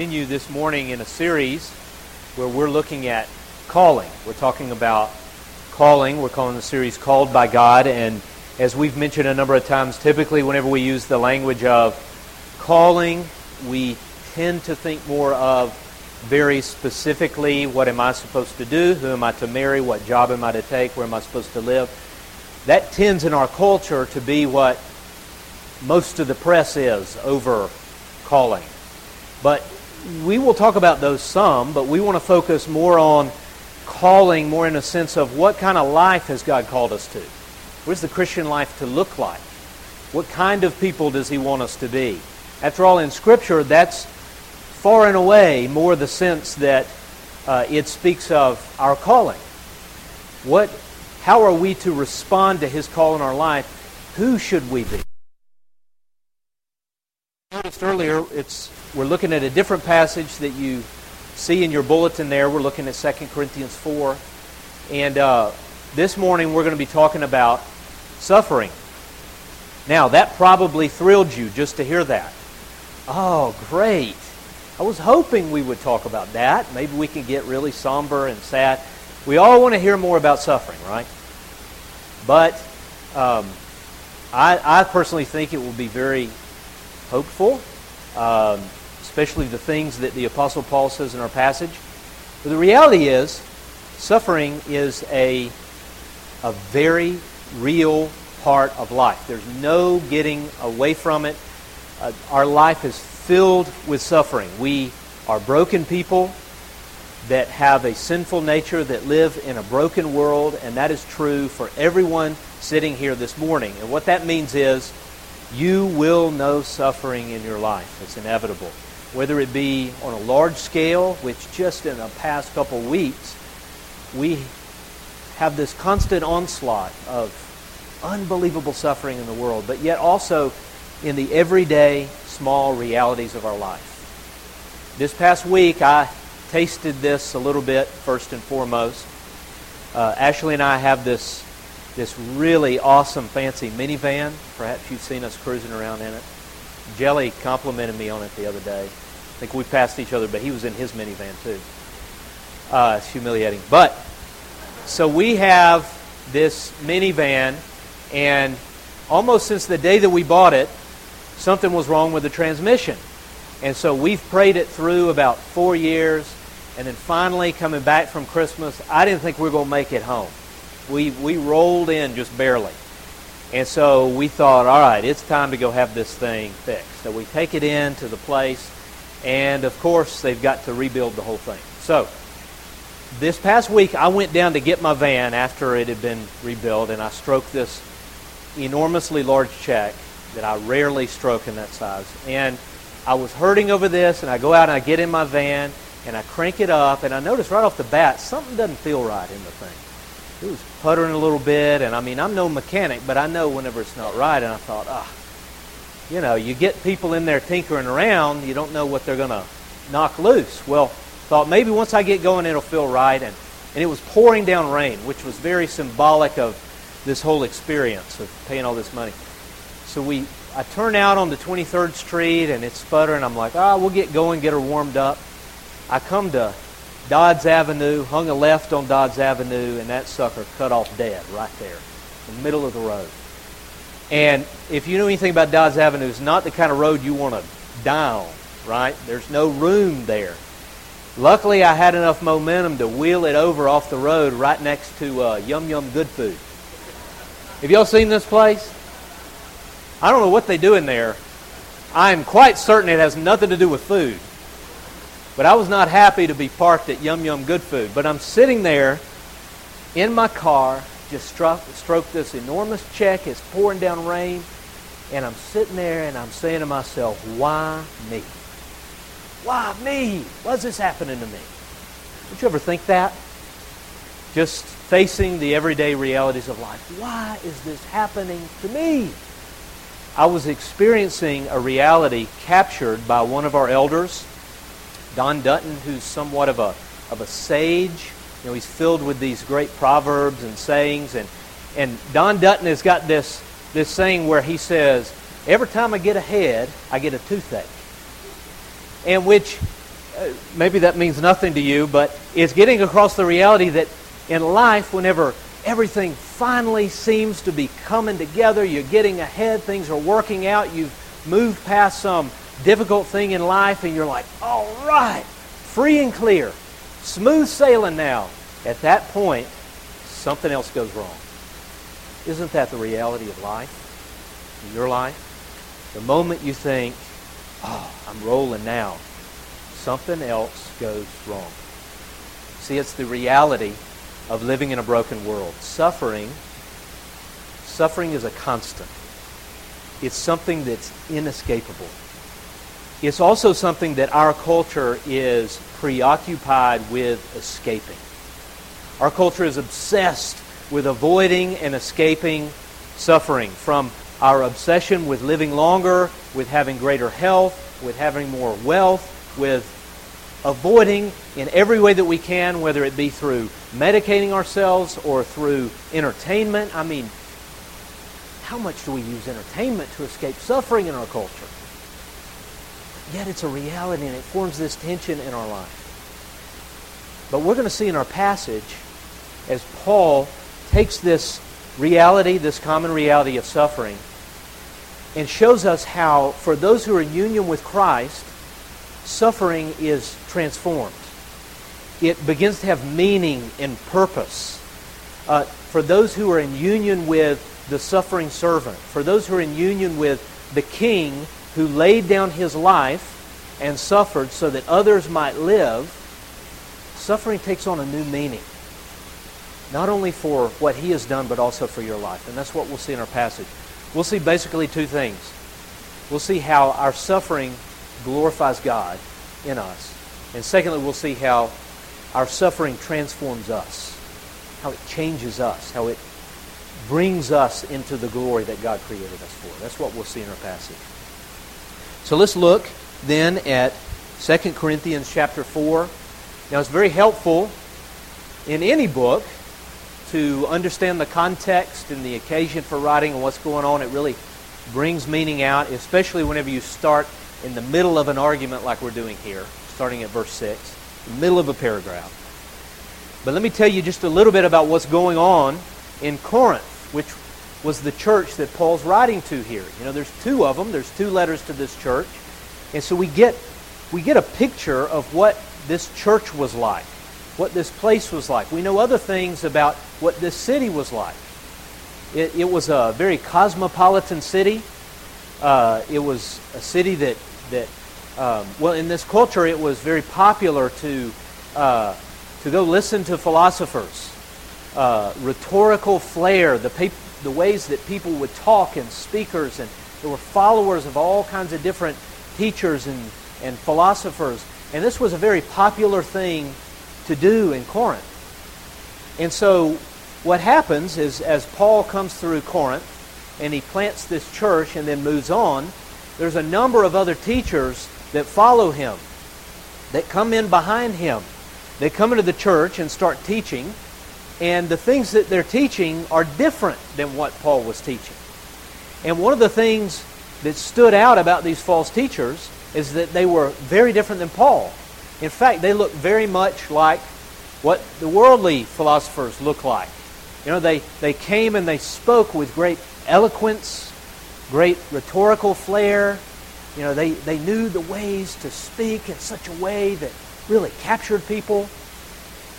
continue this morning in a series where we're looking at calling. We're talking about calling. We're calling the series Called by God. And as we've mentioned a number of times, typically whenever we use the language of calling, we tend to think more of very specifically what am I supposed to do? Who am I to marry? What job am I to take? Where am I supposed to live? That tends in our culture to be what most of the press is over calling. But we will talk about those some, but we want to focus more on calling, more in a sense of what kind of life has God called us to? What is the Christian life to look like? What kind of people does He want us to be? After all, in Scripture, that's far and away more the sense that uh, it speaks of our calling. What, how are we to respond to His call in our life? Who should we be? Noticed earlier, it's we're looking at a different passage that you see in your bulletin there. We're looking at 2 Corinthians 4. And uh, this morning we're going to be talking about suffering. Now, that probably thrilled you just to hear that. Oh, great. I was hoping we would talk about that. Maybe we can get really somber and sad. We all want to hear more about suffering, right? But um, I, I, personally think it will be very hopeful. Um, especially the things that the Apostle Paul says in our passage. But the reality is, suffering is a, a very real part of life. There's no getting away from it. Uh, our life is filled with suffering. We are broken people that have a sinful nature, that live in a broken world, and that is true for everyone sitting here this morning. And what that means is you will know suffering in your life. It's inevitable whether it be on a large scale, which just in the past couple weeks, we have this constant onslaught of unbelievable suffering in the world, but yet also in the everyday small realities of our life. This past week, I tasted this a little bit, first and foremost. Uh, Ashley and I have this, this really awesome, fancy minivan. Perhaps you've seen us cruising around in it. Jelly complimented me on it the other day. I think we passed each other, but he was in his minivan too. Uh, it's humiliating. But, so we have this minivan, and almost since the day that we bought it, something was wrong with the transmission. And so we've prayed it through about four years, and then finally coming back from Christmas, I didn't think we were going to make it home. We, we rolled in just barely. And so we thought, all right, it's time to go have this thing fixed. So we take it in to the place, and of course, they've got to rebuild the whole thing. So, this past week, I went down to get my van after it had been rebuilt, and I stroked this enormously large check that I rarely stroke in that size. And I was hurting over this, and I go out and I get in my van, and I crank it up, and I notice right off the bat something doesn't feel right in the thing. It was puttering a little bit, and I mean, I'm no mechanic, but I know whenever it's not right, and I thought, ah, you know, you get people in there tinkering around, you don't know what they're going to knock loose. Well, thought maybe once I get going, it'll feel right. And, and it was pouring down rain, which was very symbolic of this whole experience of paying all this money. So we, I turn out on the 23rd Street, and it's sputtering. I'm like, ah, oh, we'll get going, get her warmed up. I come to Dodds Avenue, hung a left on Dodds Avenue, and that sucker cut off dead right there, in the middle of the road. And if you know anything about Dodds Avenue, it's not the kind of road you want to die on, right? There's no room there. Luckily, I had enough momentum to wheel it over off the road right next to uh, Yum Yum Good Food. Have y'all seen this place? I don't know what they do in there. I am quite certain it has nothing to do with food. But I was not happy to be parked at Yum Yum Good Food. But I'm sitting there in my car just struck, stroked this enormous check. It's pouring down rain. And I'm sitting there and I'm saying to myself, why me? Why me? Why's this happening to me? Don't you ever think that? Just facing the everyday realities of life. Why is this happening to me? I was experiencing a reality captured by one of our elders, Don Dutton, who's somewhat of a, of a sage you know, he's filled with these great proverbs and sayings. And, and Don Dutton has got this, this saying where he says, Every time I get ahead, I get a toothache. And which uh, maybe that means nothing to you, but it's getting across the reality that in life, whenever everything finally seems to be coming together, you're getting ahead, things are working out, you've moved past some difficult thing in life, and you're like, all right, free and clear, smooth sailing now. At that point, something else goes wrong. Isn't that the reality of life? In your life? The moment you think, oh, I'm rolling now, something else goes wrong. See, it's the reality of living in a broken world. Suffering, suffering is a constant. It's something that's inescapable. It's also something that our culture is preoccupied with escaping. Our culture is obsessed with avoiding and escaping suffering from our obsession with living longer, with having greater health, with having more wealth, with avoiding in every way that we can, whether it be through medicating ourselves or through entertainment. I mean, how much do we use entertainment to escape suffering in our culture? Yet it's a reality and it forms this tension in our life. But we're going to see in our passage as Paul takes this reality, this common reality of suffering, and shows us how, for those who are in union with Christ, suffering is transformed. It begins to have meaning and purpose. Uh, for those who are in union with the suffering servant, for those who are in union with the king who laid down his life and suffered so that others might live, suffering takes on a new meaning. Not only for what he has done, but also for your life. And that's what we'll see in our passage. We'll see basically two things. We'll see how our suffering glorifies God in us. And secondly, we'll see how our suffering transforms us, how it changes us, how it brings us into the glory that God created us for. That's what we'll see in our passage. So let's look then at 2 Corinthians chapter 4. Now, it's very helpful in any book to understand the context and the occasion for writing and what's going on. It really brings meaning out, especially whenever you start in the middle of an argument like we're doing here, starting at verse 6, the middle of a paragraph. But let me tell you just a little bit about what's going on in Corinth, which was the church that Paul's writing to here. You know, there's two of them. There's two letters to this church. And so we get we get a picture of what this church was like, what this place was like. We know other things about what this city was like. It, it was a very cosmopolitan city. Uh, it was a city that that um, well, in this culture, it was very popular to uh, to go listen to philosophers. Uh, rhetorical flair, the the ways that people would talk, and speakers, and there were followers of all kinds of different teachers and, and philosophers. And this was a very popular thing to do in Corinth. And so what happens is as Paul comes through Corinth and he plants this church and then moves on, there's a number of other teachers that follow him, that come in behind him. They come into the church and start teaching, and the things that they're teaching are different than what Paul was teaching. And one of the things that stood out about these false teachers is that they were very different than Paul. In fact, they looked very much like what the worldly philosophers look like. You know, they, they came and they spoke with great eloquence, great rhetorical flair. You know, they, they knew the ways to speak in such a way that really captured people.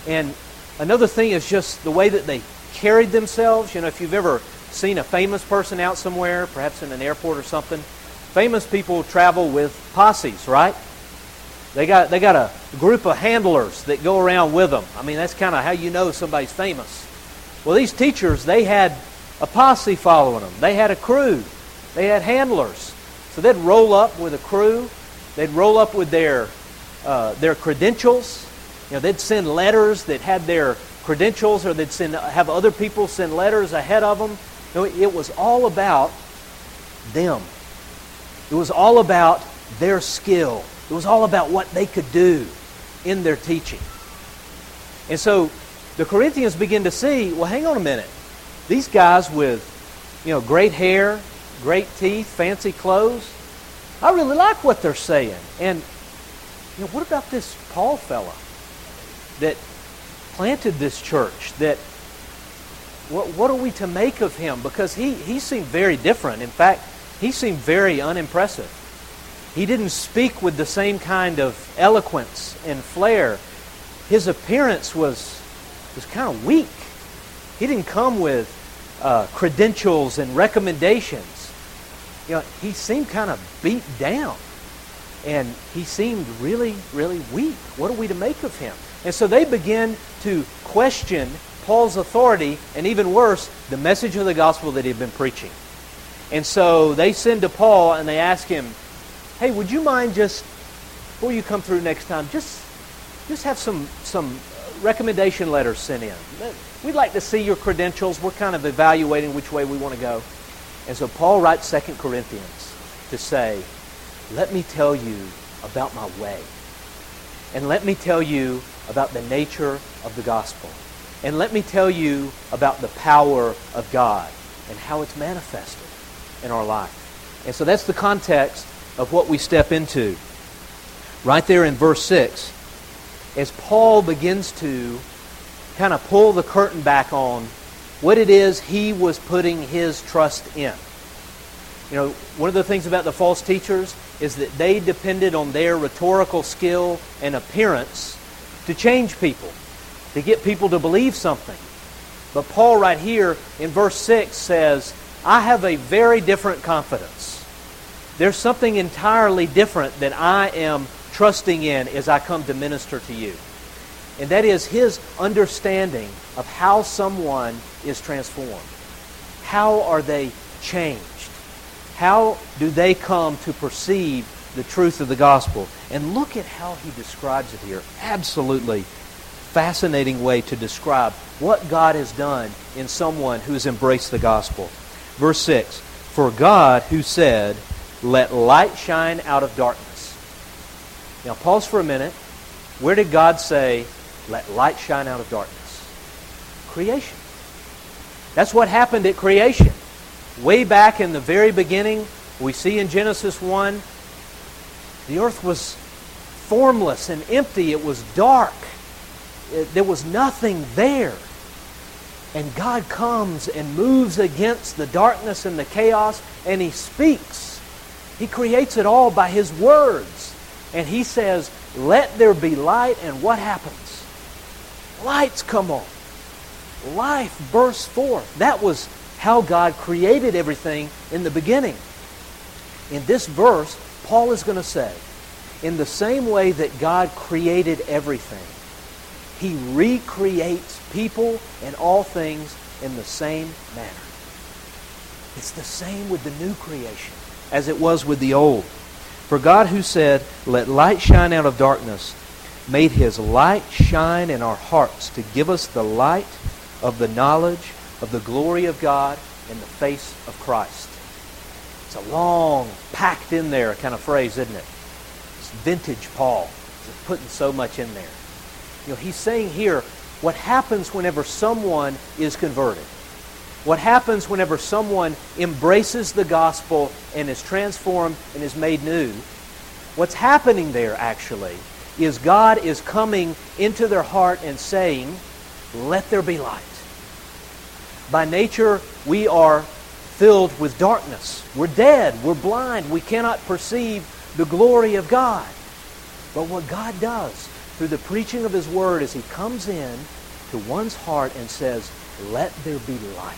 And another thing is just the way that they carried themselves. You know, if you've ever seen a famous person out somewhere, perhaps in an airport or something, famous people travel with posses, right? They got, they got a group of handlers that go around with them. I mean, that's kind of how you know somebody's famous. Well, these teachers, they had a posse following them. They had a crew. They had handlers. So they'd roll up with a crew. They'd roll up with their, uh, their credentials. You know, they'd send letters that had their credentials, or they'd send, have other people send letters ahead of them. No, it was all about them. It was all about their skill. It was all about what they could do in their teaching. And so the Corinthians begin to see, well, hang on a minute. These guys with, you know, great hair, great teeth, fancy clothes, I really like what they're saying. And you know, what about this Paul fella that planted this church? That what, what are we to make of him? Because he, he seemed very different. In fact, he seemed very unimpressive. He didn't speak with the same kind of eloquence and flair. His appearance was, was kind of weak. He didn't come with uh, credentials and recommendations. You know, he seemed kind of beat down. And he seemed really, really weak. What are we to make of him? And so they begin to question Paul's authority, and even worse, the message of the gospel that he had been preaching. And so they send to Paul and they ask him, hey, would you mind just, before you come through next time, just, just have some, some recommendation letters sent in. We'd like to see your credentials. We're kind of evaluating which way we want to go. And so Paul writes 2 Corinthians to say, let me tell you about my way. And let me tell you about the nature of the gospel. And let me tell you about the power of God and how it's manifested in our life. And so that's the context of what we step into. Right there in verse 6, as Paul begins to kind of pull the curtain back on what it is he was putting his trust in. You know, one of the things about the false teachers is that they depended on their rhetorical skill and appearance to change people, to get people to believe something. But Paul, right here in verse 6, says, I have a very different confidence. There's something entirely different that I am trusting in as I come to minister to you. And that is his understanding of how someone is transformed. How are they changed? How do they come to perceive the truth of the gospel? And look at how he describes it here. Absolutely fascinating way to describe what God has done in someone who has embraced the gospel. Verse 6 For God, who said, Let light shine out of darkness. Now, pause for a minute. Where did God say, Let light shine out of darkness? Creation. That's what happened at creation. Way back in the very beginning, we see in Genesis 1, the earth was formless and empty. It was dark. It, there was nothing there. And God comes and moves against the darkness and the chaos, and He speaks. He creates it all by His words. And He says, Let there be light, and what happens? Lights come on. Life bursts forth. That was how God created everything in the beginning. In this verse, Paul is going to say, in the same way that God created everything, he recreates people and all things in the same manner. It's the same with the new creation as it was with the old. For God, who said, Let light shine out of darkness, made his light shine in our hearts to give us the light of the knowledge of the glory of God in the face of Christ. It's a long, packed in there kind of phrase, isn't it? It's vintage Paul. He's putting so much in there. You know, he's saying here what happens whenever someone is converted. What happens whenever someone embraces the gospel and is transformed and is made new. What's happening there actually is God is coming into their heart and saying, Let there be light. By nature, we are filled with darkness. We're dead. We're blind. We cannot perceive the glory of God. But what God does through the preaching of His Word is He comes in to one's heart and says, Let there be light.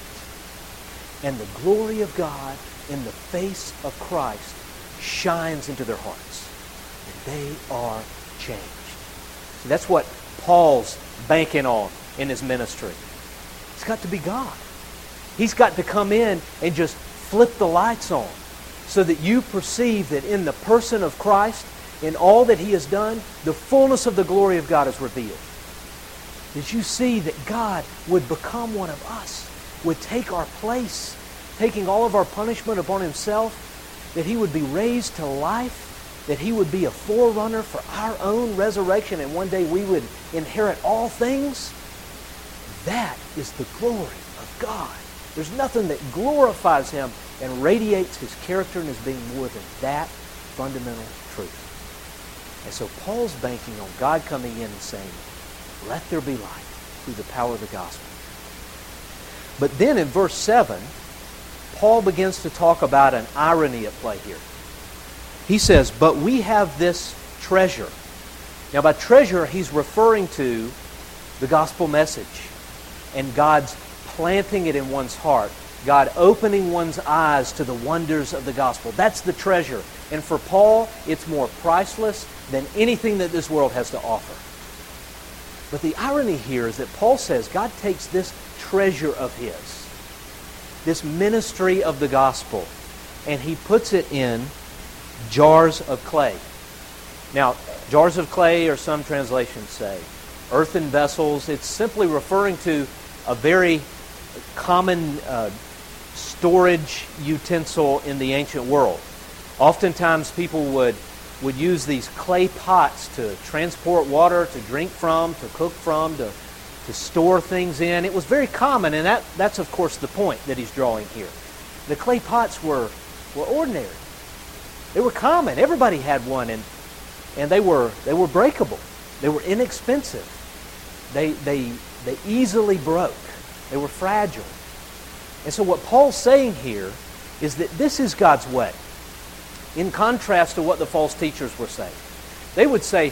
And the glory of God in the face of Christ shines into their hearts. And they are changed. See, that's what Paul's banking on in his ministry. It's got to be God. He's got to come in and just flip the lights on so that you perceive that in the person of Christ, in all that he has done, the fullness of the glory of God is revealed. Did you see that God would become one of us, would take our place, taking all of our punishment upon himself, that he would be raised to life, that he would be a forerunner for our own resurrection, and one day we would inherit all things? That is the glory of God. There's nothing that glorifies him and radiates his character and his being more than that fundamental truth. And so Paul's banking on God coming in and saying, let there be light through the power of the gospel. But then in verse 7, Paul begins to talk about an irony at play here. He says, But we have this treasure. Now, by treasure, he's referring to the gospel message and God's planting it in one's heart, God opening one's eyes to the wonders of the gospel. That's the treasure. And for Paul, it's more priceless than anything that this world has to offer. But the irony here is that Paul says God takes this treasure of his, this ministry of the gospel, and he puts it in jars of clay. Now, jars of clay, or some translations say, earthen vessels, it's simply referring to a very common uh, storage utensil in the ancient world. Oftentimes, people would, would use these clay pots to transport water, to drink from, to cook from, to, to store things in. It was very common, and that, that's, of course, the point that he's drawing here. The clay pots were, were ordinary. They were common. Everybody had one, and, and they, were, they were breakable. They were inexpensive. They, they, they easily broke. They were fragile. And so what Paul's saying here is that this is God's way. In contrast to what the false teachers were saying. They would say,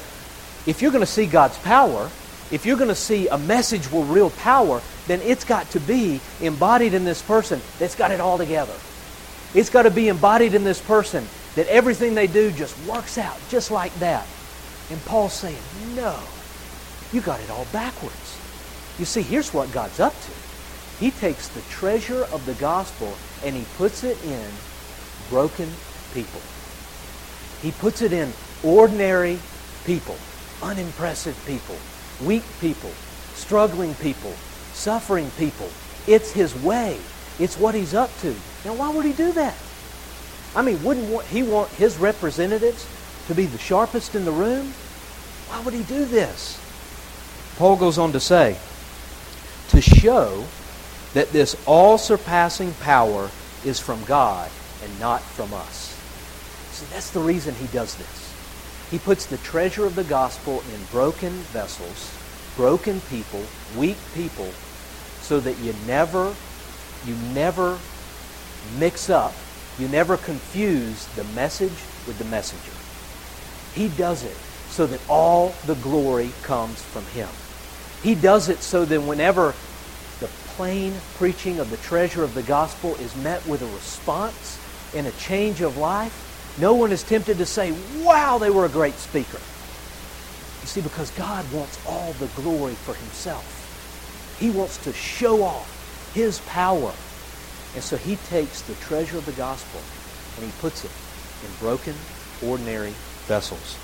if you're going to see God's power, if you're going to see a message with real power, then it's got to be embodied in this person that's got it all together. It's got to be embodied in this person that everything they do just works out just like that. And Paul's saying, no, you got it all backwards. You see, here's what God's up to. He takes the treasure of the gospel and he puts it in broken people. He puts it in ordinary people, unimpressive people, weak people, struggling people, suffering people. It's his way. It's what he's up to. Now, why would he do that? I mean, wouldn't he want his representatives to be the sharpest in the room? Why would he do this? Paul goes on to say, to show that this all surpassing power is from God and not from us. See, that's the reason he does this. He puts the treasure of the gospel in broken vessels, broken people, weak people, so that you never, you never mix up, you never confuse the message with the messenger. He does it so that all the glory comes from him. He does it so that whenever plain preaching of the treasure of the gospel is met with a response and a change of life, no one is tempted to say, wow, they were a great speaker. You see, because God wants all the glory for himself. He wants to show off his power. And so he takes the treasure of the gospel and he puts it in broken, ordinary vessels.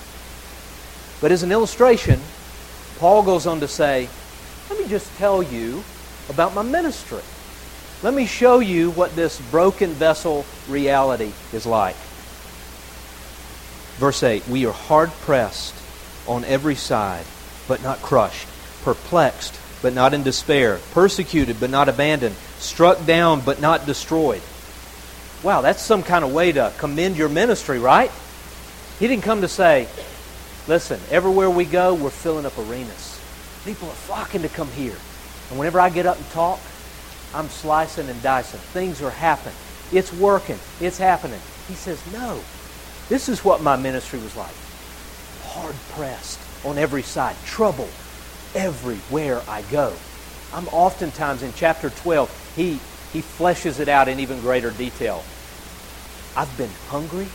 But as an illustration, Paul goes on to say, let me just tell you about my ministry. Let me show you what this broken vessel reality is like. Verse 8 We are hard pressed on every side, but not crushed, perplexed, but not in despair, persecuted, but not abandoned, struck down, but not destroyed. Wow, that's some kind of way to commend your ministry, right? He didn't come to say, listen, everywhere we go, we're filling up arenas. People are flocking to come here. And whenever I get up and talk, I'm slicing and dicing. Things are happening. It's working. It's happening. He says, no. This is what my ministry was like. Hard pressed on every side. Trouble everywhere I go. I'm oftentimes in chapter 12, he, he fleshes it out in even greater detail. I've been hungry.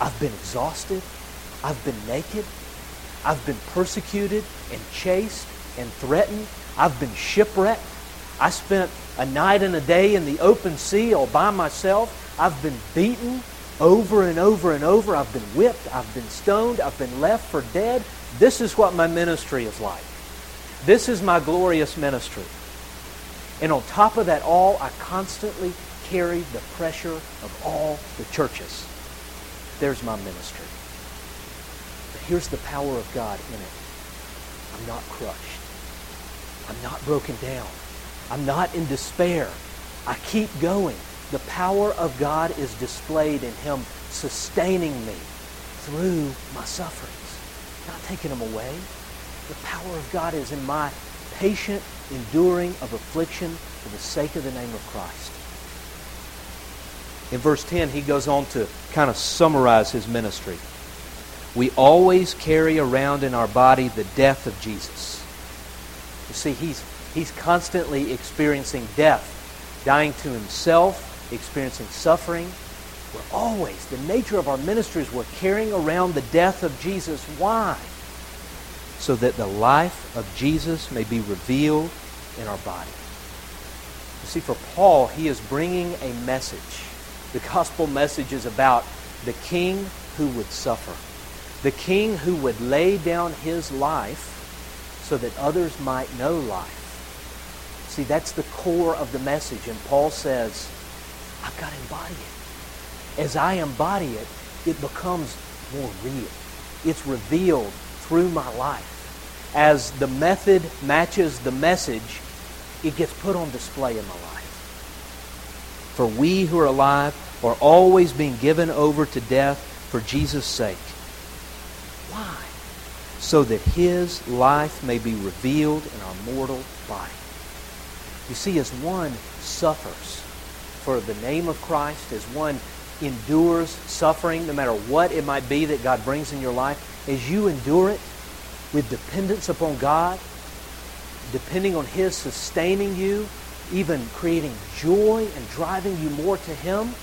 I've been exhausted. I've been naked. I've been persecuted and chased and threatened. I've been shipwrecked. I spent a night and a day in the open sea all by myself. I've been beaten over and over and over. I've been whipped. I've been stoned. I've been left for dead. This is what my ministry is like. This is my glorious ministry. And on top of that all, I constantly carry the pressure of all the churches. There's my ministry. But here's the power of God in it. I'm not crushed. I'm not broken down. I'm not in despair. I keep going. The power of God is displayed in Him sustaining me through my sufferings. Not taking them away. The power of God is in my patient enduring of affliction for the sake of the name of Christ. In verse 10, he goes on to kind of summarize his ministry. We always carry around in our body the death of Jesus. You see, he's, he's constantly experiencing death, dying to himself, experiencing suffering. We're always, the nature of our ministries, we're carrying around the death of Jesus. Why? So that the life of Jesus may be revealed in our body. You see, for Paul, he is bringing a message. The gospel message is about the king who would suffer the king who would lay down his life so that others might know life. See, that's the core of the message. And Paul says, I've got to embody it. As I embody it, it becomes more real. It's revealed through my life. As the method matches the message, it gets put on display in my life. For we who are alive are always being given over to death for Jesus' sake why? So that his life may be revealed in our mortal body. You see, as one suffers for the name of Christ, as one endures suffering, no matter what it might be that God brings in your life, as you endure it with dependence upon God, depending on His sustaining you, even creating joy and driving you more to Him,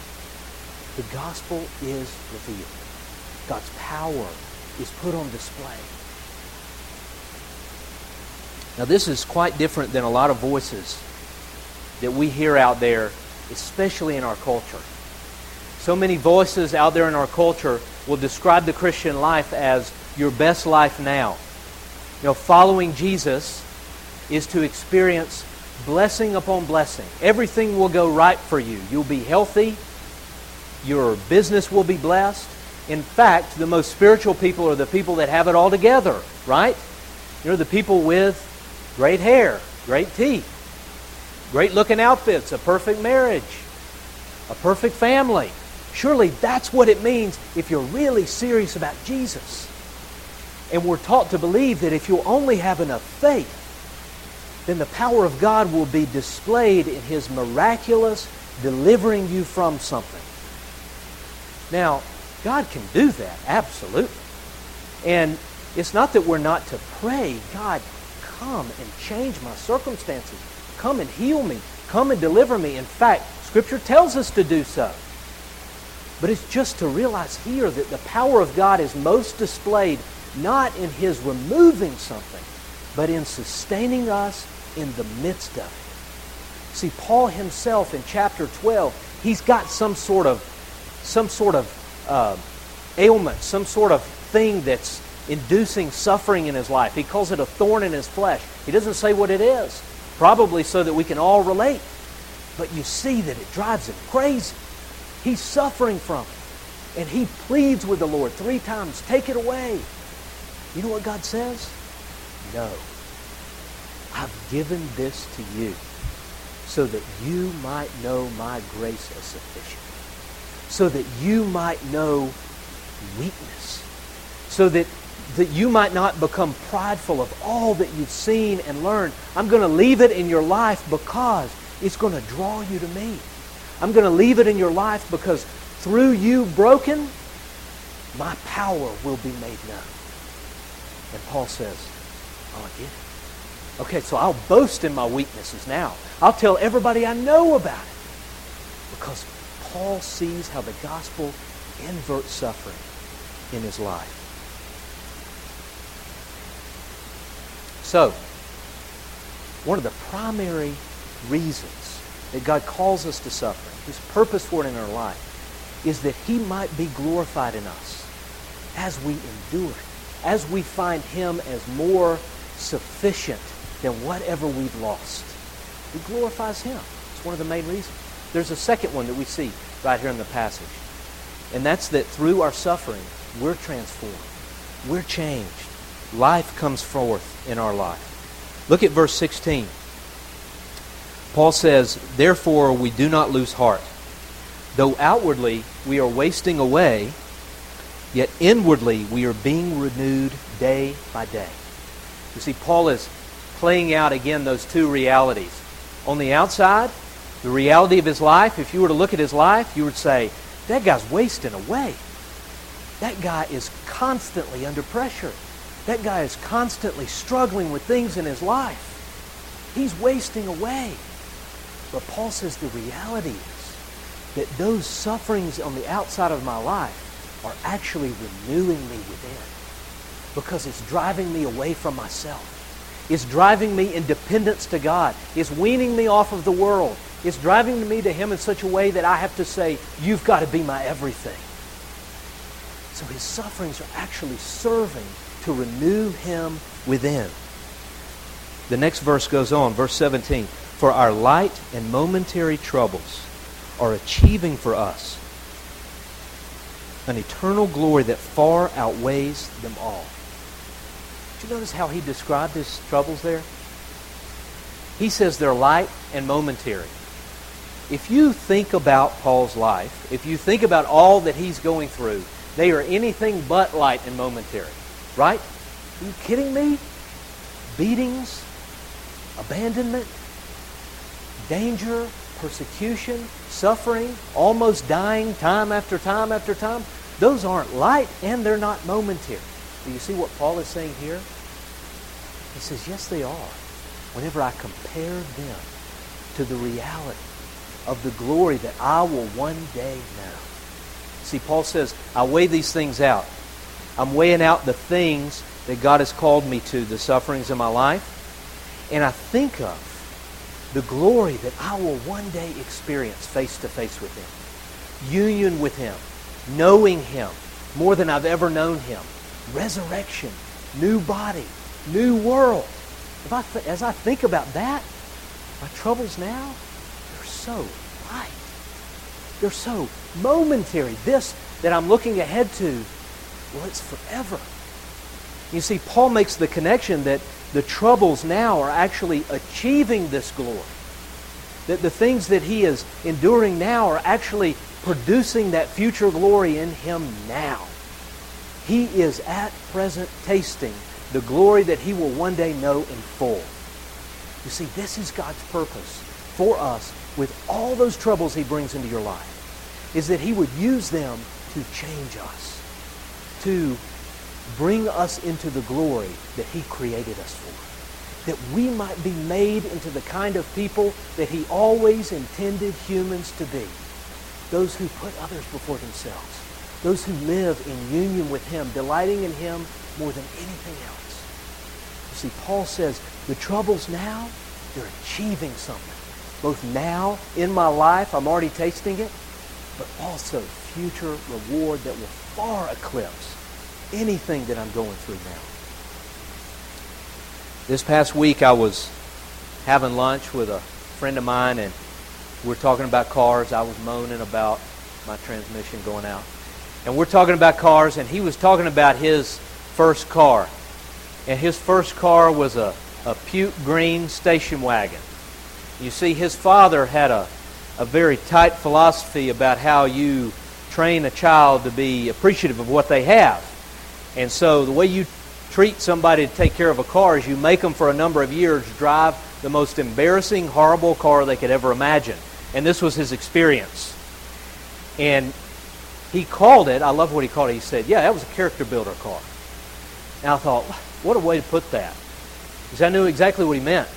the gospel is revealed. God's power is put on display. Now, this is quite different than a lot of voices that we hear out there, especially in our culture. So many voices out there in our culture will describe the Christian life as your best life now. You know, following Jesus is to experience blessing upon blessing. Everything will go right for you. You'll be healthy. Your business will be blessed. In fact, the most spiritual people are the people that have it all together, right? You know, the people with great hair, great teeth, great looking outfits, a perfect marriage, a perfect family. Surely that's what it means if you're really serious about Jesus. And we're taught to believe that if you only have enough faith, then the power of God will be displayed in His miraculous delivering you from something. Now, God can do that, absolutely. And it's not that we're not to pray, God, come and change my circumstances. Come and heal me. Come and deliver me. In fact, Scripture tells us to do so. But it's just to realize here that the power of God is most displayed not in His removing something, but in sustaining us in the midst of it. See, Paul himself in chapter 12, he's got some sort of some sort of uh, ailment, some sort of thing that's inducing suffering in his life. He calls it a thorn in his flesh. He doesn't say what it is, probably so that we can all relate. But you see that it drives him crazy. He's suffering from it. And he pleads with the Lord three times, take it away. You know what God says? No. I've given this to you so that you might know my grace is sufficient so that you might know weakness, so that, that you might not become prideful of all that you've seen and learned. I'm going to leave it in your life because it's going to draw you to me. I'm going to leave it in your life because through you broken, my power will be made known. And Paul says, Oh, I get it. Okay, so I'll boast in my weaknesses now. I'll tell everybody I know about it. Because Paul sees how the gospel inverts suffering in his life. So, one of the primary reasons that God calls us to suffering, his purpose for it in our life, is that he might be glorified in us as we endure it, as we find him as more sufficient than whatever we've lost. He glorifies him. It's one of the main reasons. There's a second one that we see right here in the passage. And that's that through our suffering, we're transformed. We're changed. Life comes forth in our life. Look at verse 16. Paul says, Therefore we do not lose heart. Though outwardly we are wasting away, Yet inwardly we are being renewed day by day. You see, Paul is playing out again those two realities. On the outside, the reality of his life, if you were to look at his life, you would say, that guy's wasting away. That guy is constantly under pressure. That guy is constantly struggling with things in his life. He's wasting away. But Paul says the reality is that those sufferings on the outside of my life are actually renewing me within because it's driving me away from myself. It's driving me in dependence to God. It's weaning me off of the world. It's driving me to Him in such a way that I have to say, You've got to be my everything. So his sufferings are actually serving to renew him within. The next verse goes on, verse 17. For our light and momentary troubles are achieving for us an eternal glory that far outweighs them all. Did you notice how he described his troubles there? He says they're light and momentary. If you think about Paul's life, if you think about all that he's going through, they are anything but light and momentary. Right? Are you kidding me? Beatings, abandonment, danger, persecution, suffering, almost dying time after time after time. Those aren't light and they're not momentary. Do you see what Paul is saying here? He says, yes, they are. Whenever I compare them to the reality of the glory that I will one day know. See, Paul says, I weigh these things out. I'm weighing out the things that God has called me to, the sufferings of my life. And I think of the glory that I will one day experience face to face with Him. Union with Him. Knowing Him more than I've ever known Him. Resurrection. New body. New world. I th- as I think about that, my troubles now, they're so light. They're so momentary. This that I'm looking ahead to, well, it's forever. You see, Paul makes the connection that the troubles now are actually achieving this glory. That the things that he is enduring now are actually producing that future glory in him now. He is at present tasting the glory that he will one day know in full. You see, this is God's purpose for us with all those troubles he brings into your life, is that he would use them to change us, to bring us into the glory that he created us for, that we might be made into the kind of people that he always intended humans to be, those who put others before themselves, those who live in union with him, delighting in him more than anything else. You see, Paul says the troubles now, they're achieving something. Both now in my life, I'm already tasting it, but also future reward that will far eclipse anything that I'm going through now. This past week, I was having lunch with a friend of mine, and we are talking about cars. I was moaning about my transmission going out. And we're talking about cars, and he was talking about his first car. And his first car was a, a puke green station wagon. You see, his father had a, a very tight philosophy about how you train a child to be appreciative of what they have. And so the way you treat somebody to take care of a car is you make them for a number of years drive the most embarrassing, horrible car they could ever imagine. And this was his experience. And he called it, I love what he called it. He said, Yeah, that was a character builder car. And I thought, what a way to put that. Because I knew exactly what he meant.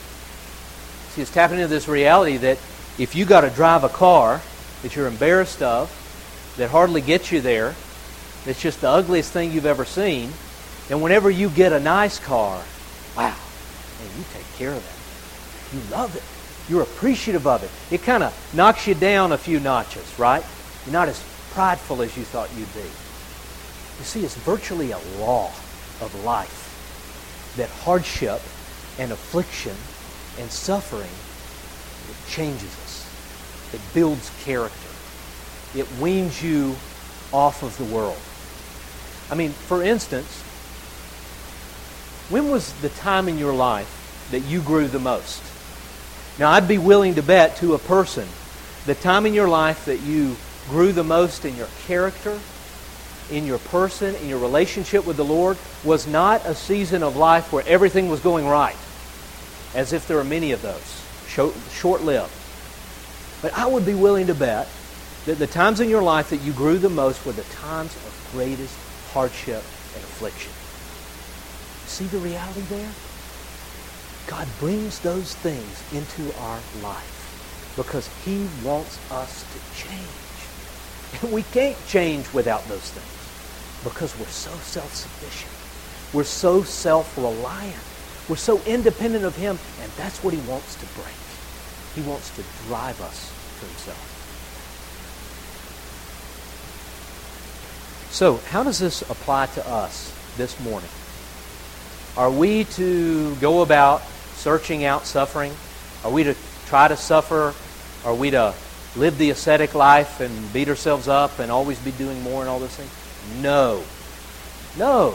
See, it's tapping into this reality that if you got to drive a car that you're embarrassed of, that hardly gets you there, that's just the ugliest thing you've ever seen, and whenever you get a nice car, wow, man, you take care of that. You love it. You're appreciative of it. It kind of knocks you down a few notches, right? You're not as prideful as you thought you'd be. You see, it's virtually a law of life that hardship and affliction and suffering, it changes us. It builds character. It weans you off of the world. I mean, for instance, when was the time in your life that you grew the most? Now, I'd be willing to bet to a person the time in your life that you grew the most in your character, in your person, in your relationship with the Lord, was not a season of life where everything was going right, as if there are many of those, short lived. But I would be willing to bet that the times in your life that you grew the most were the times of greatest hardship and affliction. See the reality there? God brings those things into our life because He wants us to change. And we can't change without those things because we're so self-sufficient. We're so self-reliant. We're so independent of Him, and that's what He wants to break. He wants to drive us to Himself. So, how does this apply to us this morning? Are we to go about searching out suffering? Are we to try to suffer? Are we to live the ascetic life and beat ourselves up and always be doing more and all those things? No. No.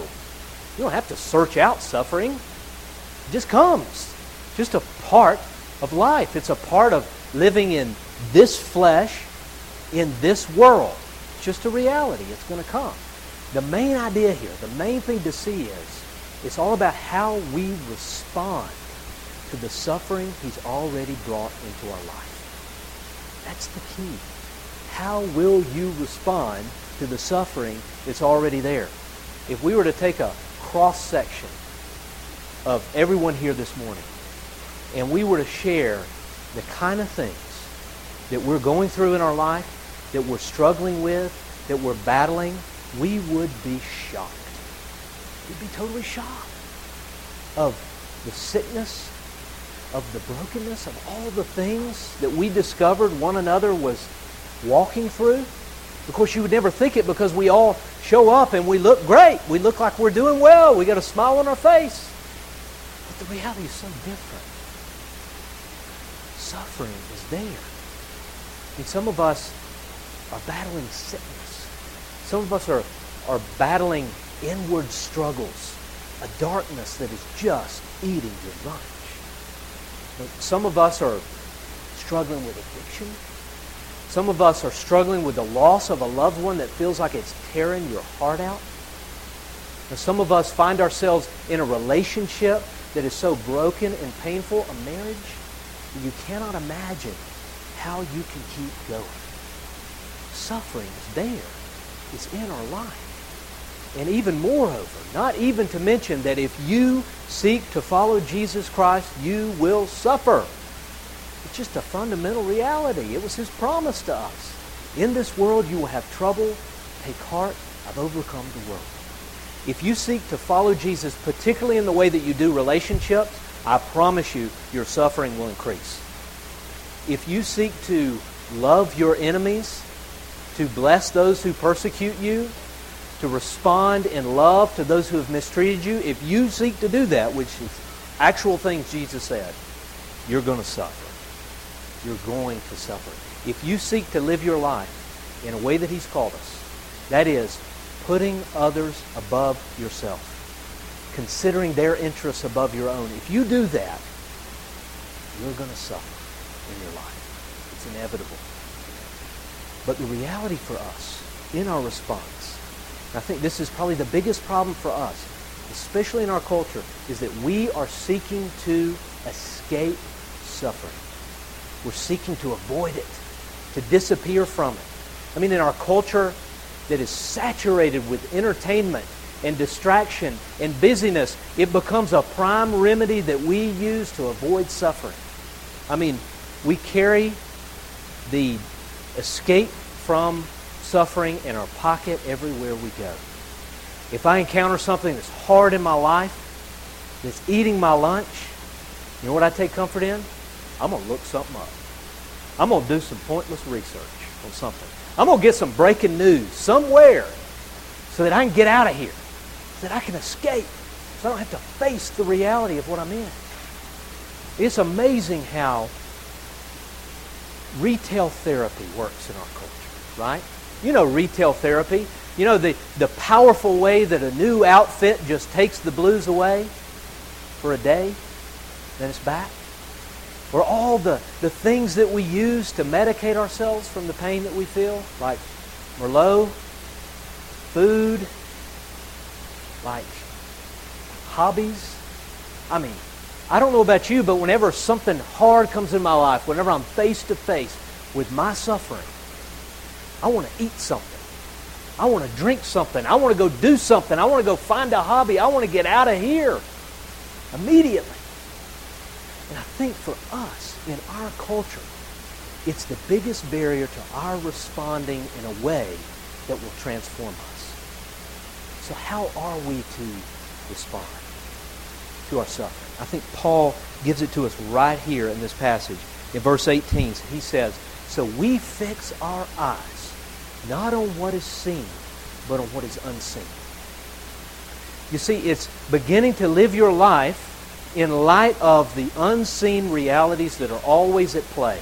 You don't have to search out suffering. It just comes. Just a part of life. It's a part of living in this flesh, in this world. Just a reality. It's going to come. The main idea here, the main thing to see is it's all about how we respond to the suffering he's already brought into our life. That's the key. How will you respond to the suffering that's already there? If we were to take a cross section of everyone here this morning and we were to share the kind of things that we're going through in our life, that we're struggling with, that we're battling, we would be shocked. We'd be totally shocked of the sickness, of the brokenness, of all the things that we discovered one another was walking through. Of course, you would never think it because we all show up and we look great. We look like we're doing well. We got a smile on our face. But the reality is so different. Suffering is there. Mean, some of us are battling sickness. Some of us are, are battling inward struggles, a darkness that is just eating your lunch. Some of us are struggling with addiction. Some of us are struggling with the loss of a loved one that feels like it's tearing your heart out. Some of us find ourselves in a relationship that is so broken and painful, a marriage, that you cannot imagine how you can keep going. Suffering is there. It's in our life. And even moreover, not even to mention that if you seek to follow Jesus Christ, you will suffer. It's just a fundamental reality. It was his promise to us. In this world you will have trouble. Take heart. I've overcome the world. If you seek to follow Jesus, particularly in the way that you do relationships, I promise you, your suffering will increase. If you seek to love your enemies, to bless those who persecute you, to respond in love to those who have mistreated you, if you seek to do that, which is actual things Jesus said, you're going to suffer. You're going to suffer. If you seek to live your life in a way that He's called us, that is, putting others above yourself, considering their interests above your own, if you do that, you're going to suffer in your life. It's inevitable. But the reality for us in our response I think this is probably the biggest problem for us, especially in our culture, is that we are seeking to escape suffering. We're seeking to avoid it, to disappear from it. I mean, in our culture that is saturated with entertainment and distraction and busyness, it becomes a prime remedy that we use to avoid suffering. I mean, we carry the escape from suffering in our pocket everywhere we go. If I encounter something that's hard in my life, that's eating my lunch, you know what I take comfort in? I'm going to look something up. I'm going to do some pointless research on something. I'm going to get some breaking news somewhere so that I can get out of here, so that I can escape, so I don't have to face the reality of what I'm in. It's amazing how retail therapy works in our culture, right? You know retail therapy. You know the, the powerful way that a new outfit just takes the blues away for a day, then it's back. Or all the, the things that we use to medicate ourselves from the pain that we feel, like Merlot, food, like hobbies. I mean, I don't know about you, but whenever something hard comes in my life, whenever I'm face to face with my suffering, I want to eat something. I want to drink something. I want to go do something. I want to go find a hobby. I want to get out of here immediately. And I think for us, in our culture, it's the biggest barrier to our responding in a way that will transform us. So how are we to respond to our suffering? I think Paul gives it to us right here in this passage. In verse 18, he says, So we fix our eyes not on what is seen, but on what is unseen. You see, it's beginning to live your life in light of the unseen realities that are always at play.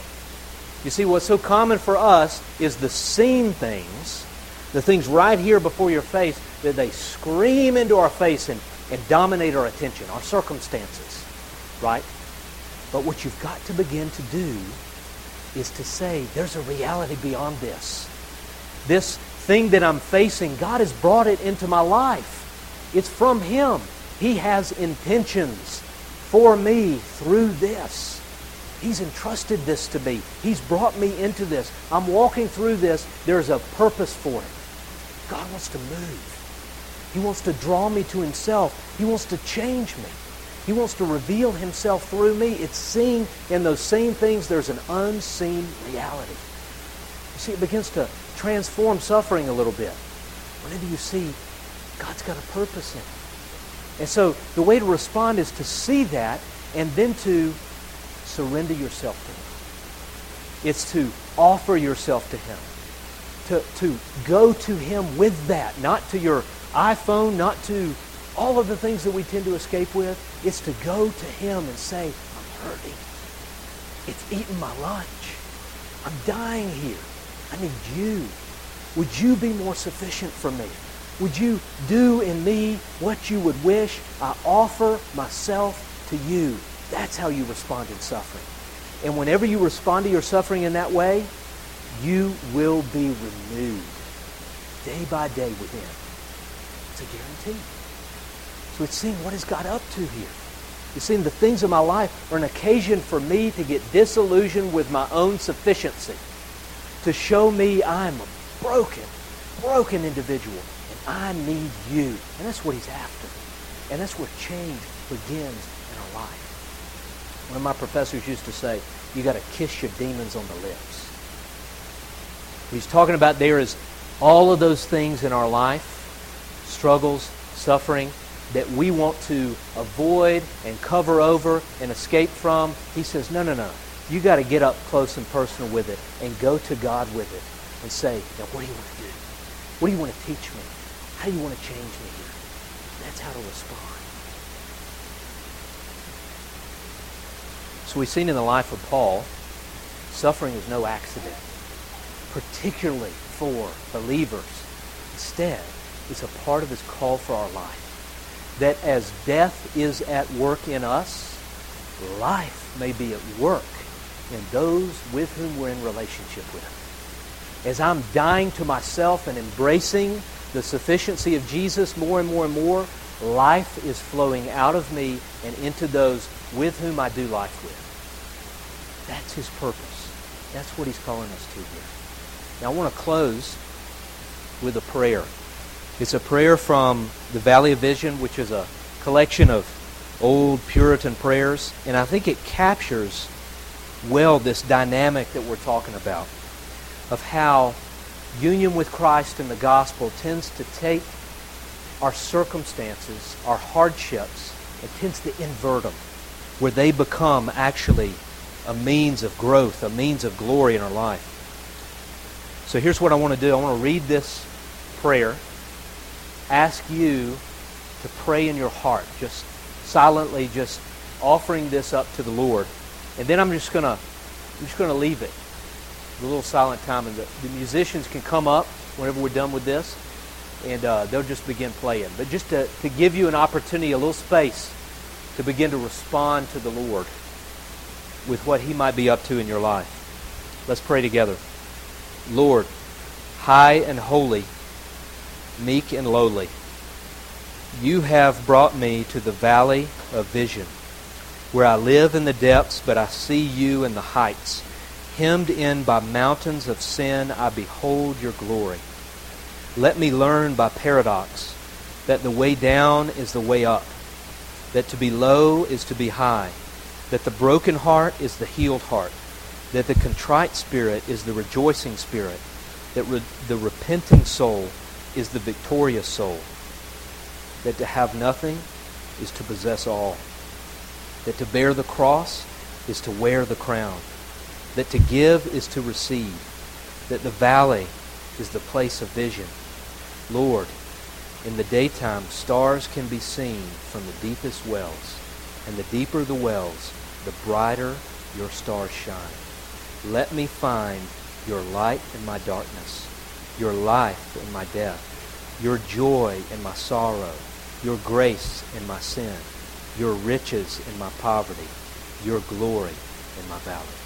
You see, what's so common for us is the seen things, the things right here before your face, that they scream into our face and, and dominate our attention, our circumstances, right? But what you've got to begin to do is to say, there's a reality beyond this. This thing that I'm facing, God has brought it into my life. It's from Him. He has intentions for me through this. He's entrusted this to me. He's brought me into this. I'm walking through this. There's a purpose for it. God wants to move. He wants to draw me to Himself. He wants to change me. He wants to reveal Himself through me. It's seeing in those same things there's an unseen reality. You see, it begins to transform suffering a little bit. Whenever you see God's got a purpose in it. And so the way to respond is to see that and then to surrender yourself to Him. It's to offer yourself to Him. To, to go to Him with that, not to your iPhone, not to all of the things that we tend to escape with. It's to go to Him and say, I'm hurting. It's eating my lunch. I'm dying here. I need you. Would you be more sufficient for me? Would you do in me what you would wish? I offer myself to you. That's how you respond in suffering. And whenever you respond to your suffering in that way, you will be renewed day by day within. It's a guarantee. So it's seeing what has God up to here. It's seeing the things of my life are an occasion for me to get disillusioned with my own sufficiency, to show me I'm a broken, broken individual and I need you. And that's what he's after. And that's where change begins in our life. One of my professors used to say, you got to kiss your demons on the lips. What he's talking about there is all of those things in our life, struggles, suffering, that we want to avoid and cover over and escape from. He says, no, no, no. You got to get up close and personal with it and go to God with it and say, now what do you want to do? What do you want to teach me? How do you want to change me here? That's how to respond. So we've seen in the life of Paul, suffering is no accident, particularly for believers. Instead, it's a part of his call for our life. That as death is at work in us, life may be at work in those with whom we're in relationship with. As I'm dying to myself and embracing the sufficiency of Jesus more and more and more, life is flowing out of me and into those with whom I do life with. That's his purpose. That's what he's calling us to here. Now I want to close with a prayer. It's a prayer from the Valley of Vision, which is a collection of old Puritan prayers, and I think it captures well this dynamic that we're talking about of how union with Christ in the gospel tends to take our circumstances, our hardships, and tends to invert them, where they become actually a means of growth, a means of glory in our life. So here's what I want to do. I want to read this prayer, ask you to pray in your heart, just silently, just offering this up to the Lord. And then I'm just going to I'm just going to leave it a little silent time, and the, the musicians can come up whenever we're done with this, and uh, they'll just begin playing. But just to, to give you an opportunity, a little space to begin to respond to the Lord with what He might be up to in your life. Let's pray together. Lord, high and holy meek and lowly. You have brought me to the valley of vision, where I live in the depths, but I see you in the heights. Hemmed in by mountains of sin, I behold your glory. Let me learn by paradox that the way down is the way up, that to be low is to be high, that the broken heart is the healed heart, that the contrite spirit is the rejoicing spirit, that re- the repenting soul is the victorious soul, that to have nothing is to possess all, that to bear the cross is to wear the crown, that to give is to receive, that the valley is the place of vision. Lord, in the daytime, stars can be seen from the deepest wells, and the deeper the wells, the brighter your stars shine. Let me find your light in my darkness, your life in my death, your joy in my sorrow, your grace in my sin, your riches in my poverty, your glory in my valley.